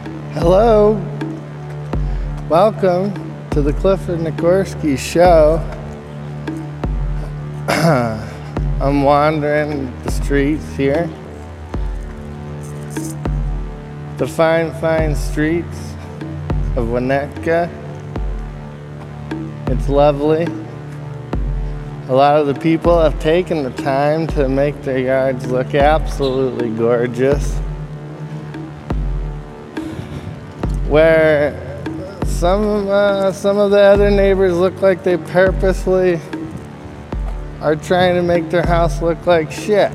Hello. Welcome to the Clifford Nikorsky Show. I'm wandering the streets here. The fine, fine streets of Winnetka. It's lovely. A lot of the people have taken the time to make their yards look absolutely gorgeous. Where some uh, some of the other neighbors look like they purposely are trying to make their house look like shit.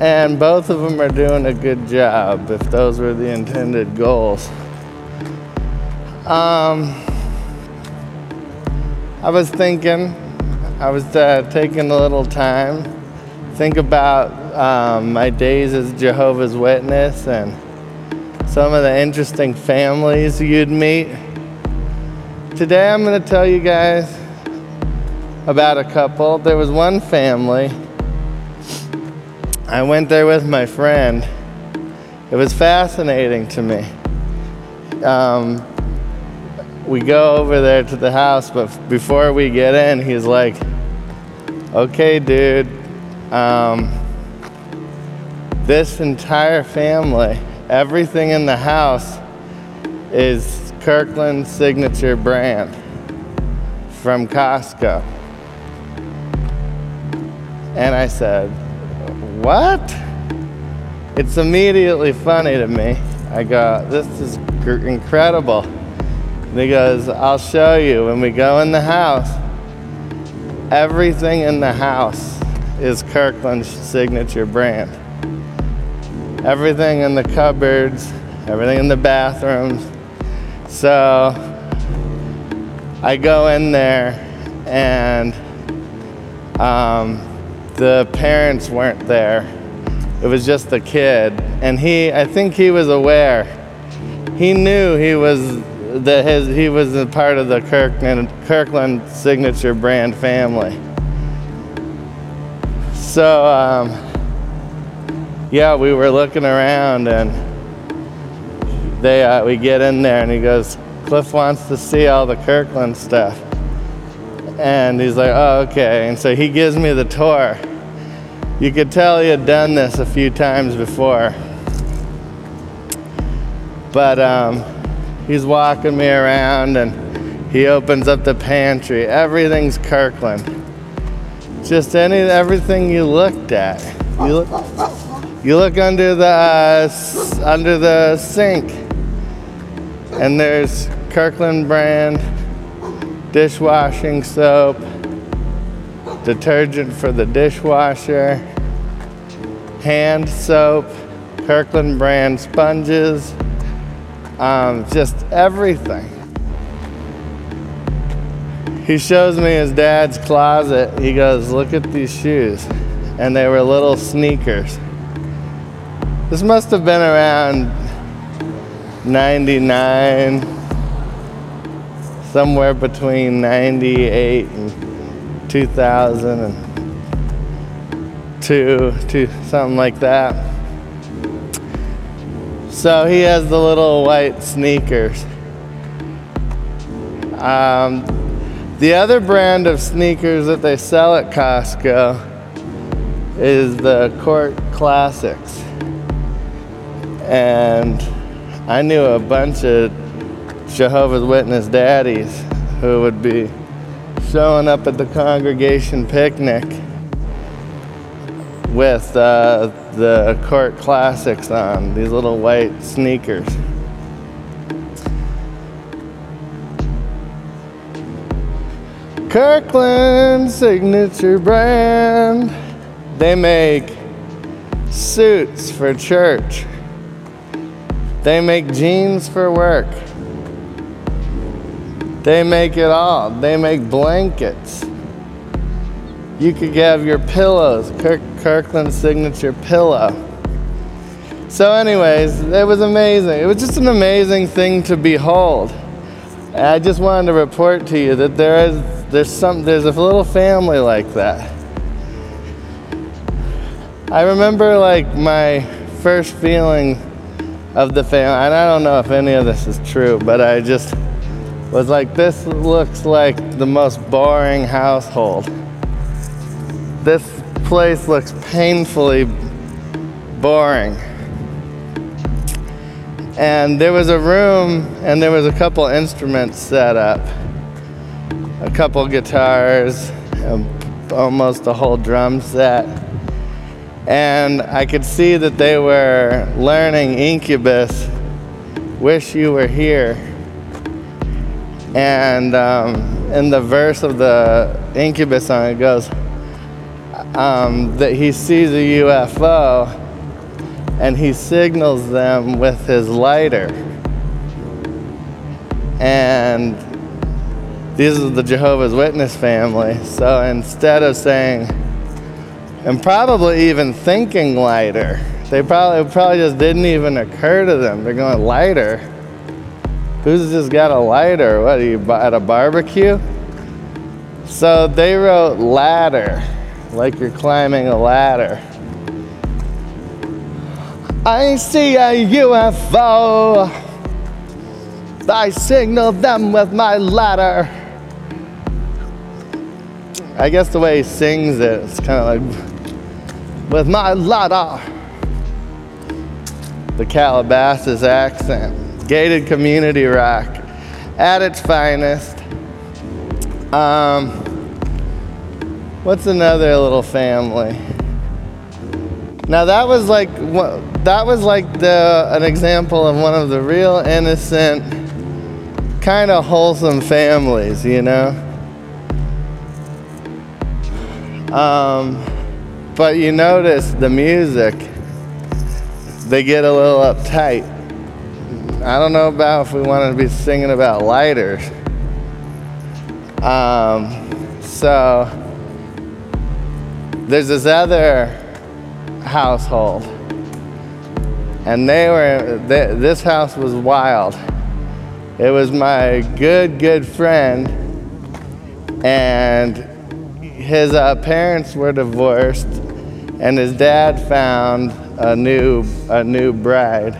And both of them are doing a good job if those were the intended goals. Um, I was thinking, I was uh, taking a little time, think about um, my days as Jehovah's Witness and some of the interesting families you'd meet. Today I'm going to tell you guys about a couple. There was one family I went there with my friend. It was fascinating to me. Um, we go over there to the house, but before we get in, he's like, okay, dude, um, this entire family, everything in the house is Kirkland signature brand from Costco. And I said, what? It's immediately funny to me. I go, this is incredible. And he goes, I'll show you. When we go in the house, everything in the house is Kirkland's signature brand. Everything in the cupboards, everything in the bathrooms. So I go in there and um, the parents weren't there. It was just the kid. And he, I think he was aware. He knew he was that his he was a part of the Kirkland Kirkland signature brand family. So um, yeah, we were looking around and they uh, we get in there and he goes, Cliff wants to see all the Kirkland stuff. And he's like, oh, okay. And so he gives me the tour. You could tell he had done this a few times before. But um, he's walking me around and he opens up the pantry. Everything's Kirkland. Just any everything you looked at. You look, you look under the uh, under the sink, and there's Kirkland brand dishwashing soap, detergent for the dishwasher, hand soap, Kirkland brand sponges, um, just everything. He shows me his dad's closet. He goes, Look at these shoes. And they were little sneakers. This must have been around 99, somewhere between 98 and 2000 and two, two, something like that. So he has the little white sneakers. Um, the other brand of sneakers that they sell at Costco is the Court Classics. And I knew a bunch of Jehovah's Witness daddies who would be showing up at the congregation picnic with uh, the Court Classics on, these little white sneakers. Kirkland signature brand. They make suits for church. They make jeans for work. They make it all. They make blankets. You could have your pillows, Kirk, Kirkland signature pillow. So, anyways, it was amazing. It was just an amazing thing to behold. I just wanted to report to you that there is there's some there's a little family like that. I remember like my first feeling of the family, and I don't know if any of this is true, but I just was like, this looks like the most boring household. This place looks painfully boring. And there was a room, and there was a couple instruments set up, a couple guitars, almost a whole drum set. And I could see that they were learning Incubus, Wish You Were Here. And um, in the verse of the Incubus song, it goes um, that he sees a UFO and he signals them with his lighter. And these are the Jehovah's Witness family. So instead of saying, and probably even thinking lighter, they probably probably just didn't even occur to them. They're going lighter. Who's just got a lighter? What are you at a barbecue? So they wrote ladder, like you're climbing a ladder. I see a UFO. I signal them with my ladder. I guess the way he sings it, it's kind of like, with my ladder. The Calabasas accent. Gated community rock at its finest. Um, what's another little family? Now that was like that was like the an example of one of the real innocent, kind of wholesome families, you know. Um, but you notice the music, they get a little uptight. I don't know about if we wanted to be singing about lighters. Um, so there's this other household, and they were, they, this house was wild. It was my good, good friend, and his uh, parents were divorced, and his dad found a new a new bride.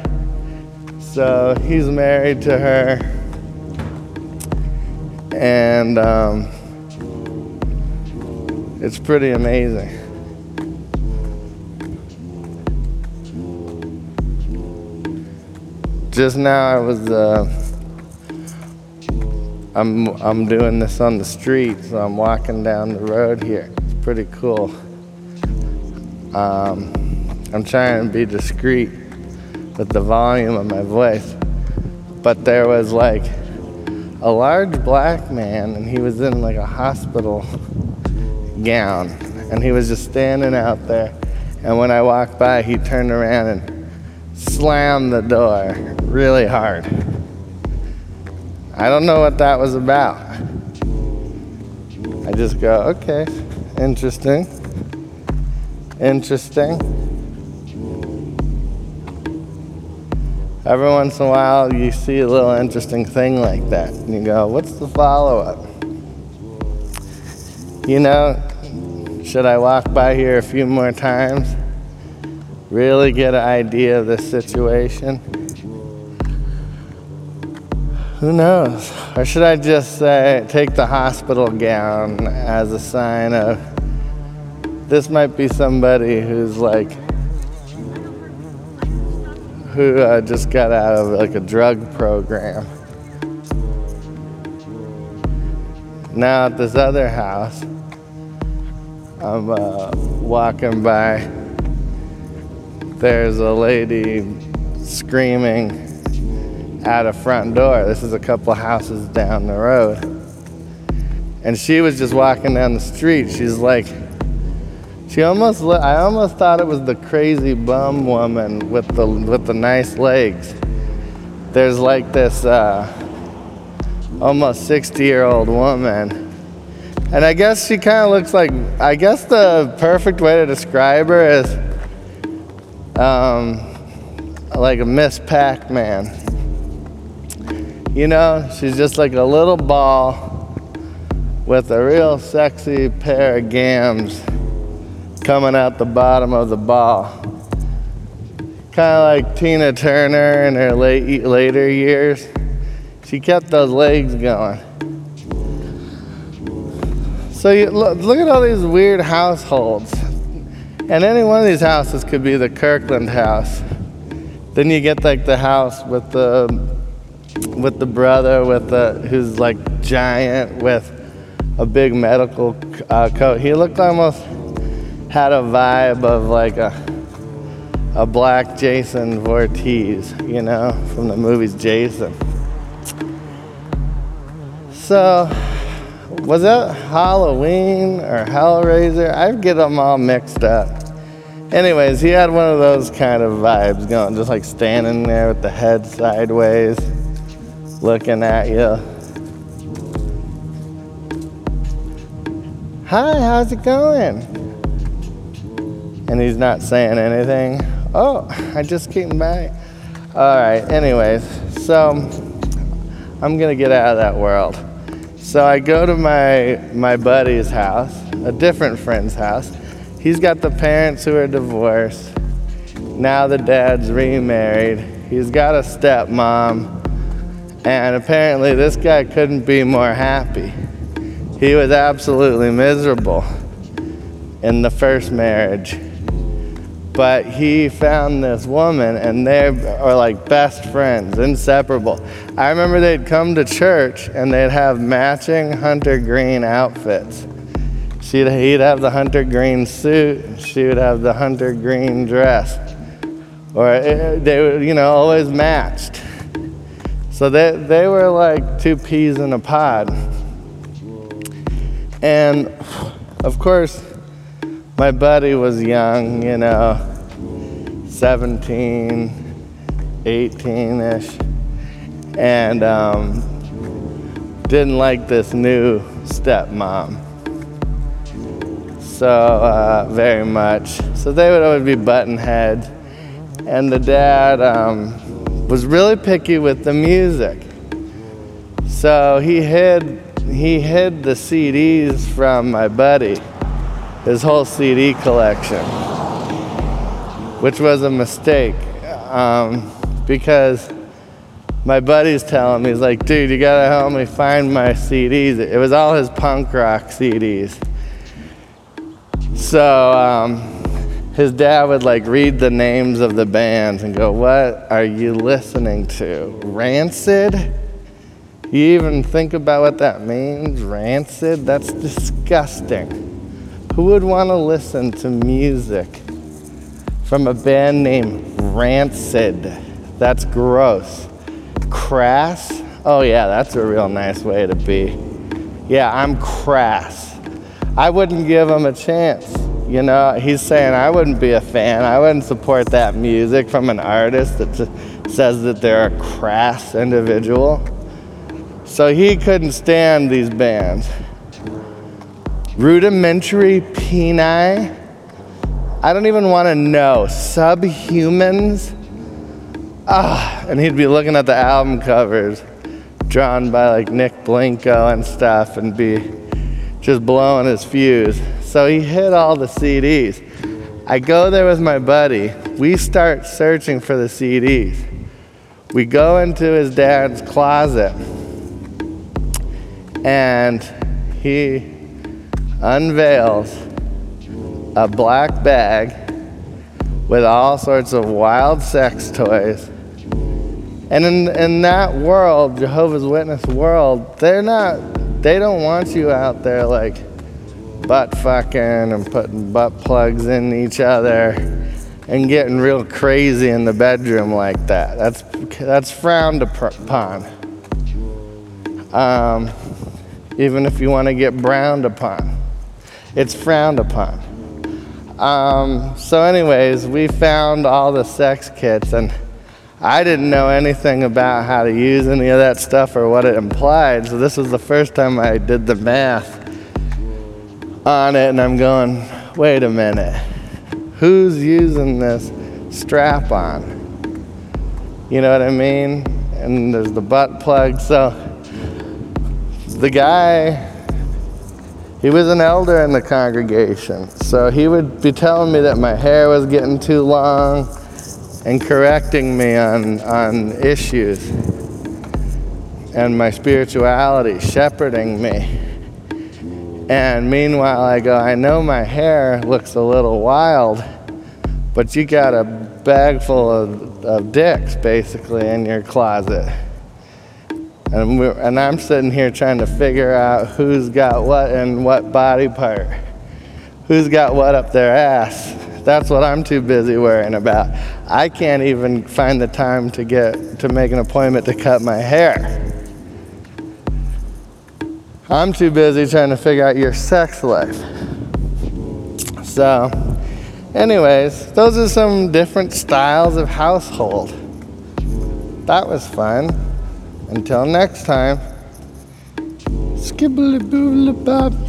So he's married to her, and um, it's pretty amazing. Just now, I was. Uh, I'm I'm doing this on the street, so I'm walking down the road here. It's pretty cool. Um, I'm trying to be discreet with the volume of my voice, but there was like a large black man, and he was in like a hospital gown, and he was just standing out there. And when I walked by, he turned around and slammed the door really hard. I don't know what that was about. I just go, okay, interesting. Interesting. Every once in a while, you see a little interesting thing like that. And you go, what's the follow up? You know, should I walk by here a few more times? Really get an idea of the situation? Who knows? Or should I just say, take the hospital gown as a sign of this might be somebody who's like, who uh, just got out of like a drug program. Now at this other house, I'm uh, walking by. There's a lady screaming at a front door. This is a couple houses down the road. And she was just walking down the street. She's like, she almost, I almost thought it was the crazy bum woman with the, with the nice legs. There's like this uh, almost 60 year old woman. And I guess she kind of looks like, I guess the perfect way to describe her is um, like a Miss Pac Man. You know, she's just like a little ball with a real sexy pair of gams coming out the bottom of the ball. Kind of like Tina Turner in her late, later years. She kept those legs going. So you look, look at all these weird households. And any one of these houses could be the Kirkland house. Then you get like the house with the with the brother with the who's like giant with a big medical uh, coat. He looked almost had a vibe of like a a black Jason Voorhees, you know, from the movies Jason. So, was that Halloween or Hellraiser? I get them all mixed up. Anyways, he had one of those kind of vibes going, just like standing there with the head sideways, looking at you. Hi, how's it going? And he's not saying anything. Oh, I just came back. All right, anyways, so I'm gonna get out of that world. So I go to my my buddy's house, a different friend's house. He's got the parents who are divorced. Now the dad's remarried. He's got a stepmom. And apparently this guy couldn't be more happy. He was absolutely miserable in the first marriage but he found this woman and they are like best friends, inseparable. I remember they'd come to church and they'd have matching hunter green outfits. She'd, he'd have the hunter green suit, she would have the hunter green dress. Or it, they were, you know, always matched. So they, they were like two peas in a pod. And of course, my buddy was young, you know, 17, 18 ish, and um, didn't like this new stepmom so uh, very much. So they would always be button heads, and the dad um, was really picky with the music. So he hid he hid the CDs from my buddy, his whole CD collection which was a mistake um, because my buddy's telling me, he's like, dude, you gotta help me find my CDs. It was all his punk rock CDs. So um, his dad would like read the names of the bands and go, what are you listening to? Rancid? You even think about what that means? Rancid? That's disgusting. Who would want to listen to music from a band named Rancid. That's gross. Crass? Oh, yeah, that's a real nice way to be. Yeah, I'm crass. I wouldn't give him a chance. You know, he's saying I wouldn't be a fan. I wouldn't support that music from an artist that says that they're a crass individual. So he couldn't stand these bands. Rudimentary Peni I don't even want to know. Subhumans? Ah, and he'd be looking at the album covers drawn by like Nick Blinko and stuff and be just blowing his fuse. So he hid all the CDs. I go there with my buddy. We start searching for the CDs. We go into his dad's closet and he unveils a black bag with all sorts of wild sex toys. And in, in that world, Jehovah's Witness world, they're not, they don't want you out there like butt fucking and putting butt plugs in each other and getting real crazy in the bedroom like that. That's, that's frowned upon. Um, even if you want to get browned upon, it's frowned upon. Um, so, anyways, we found all the sex kits, and I didn't know anything about how to use any of that stuff or what it implied. So, this was the first time I did the math on it, and I'm going, wait a minute, who's using this strap on? You know what I mean? And there's the butt plug. So, the guy he was an elder in the congregation. So he would be telling me that my hair was getting too long and correcting me on, on issues and my spirituality, shepherding me. And meanwhile, I go, I know my hair looks a little wild, but you got a bag full of, of dicks basically in your closet. And, and I'm sitting here trying to figure out who's got what in what body part. Who's got what up their ass. That's what I'm too busy worrying about. I can't even find the time to get to make an appointment to cut my hair. I'm too busy trying to figure out your sex life. So, anyways, those are some different styles of household. That was fun. Until next time. Skibbly boobly bob.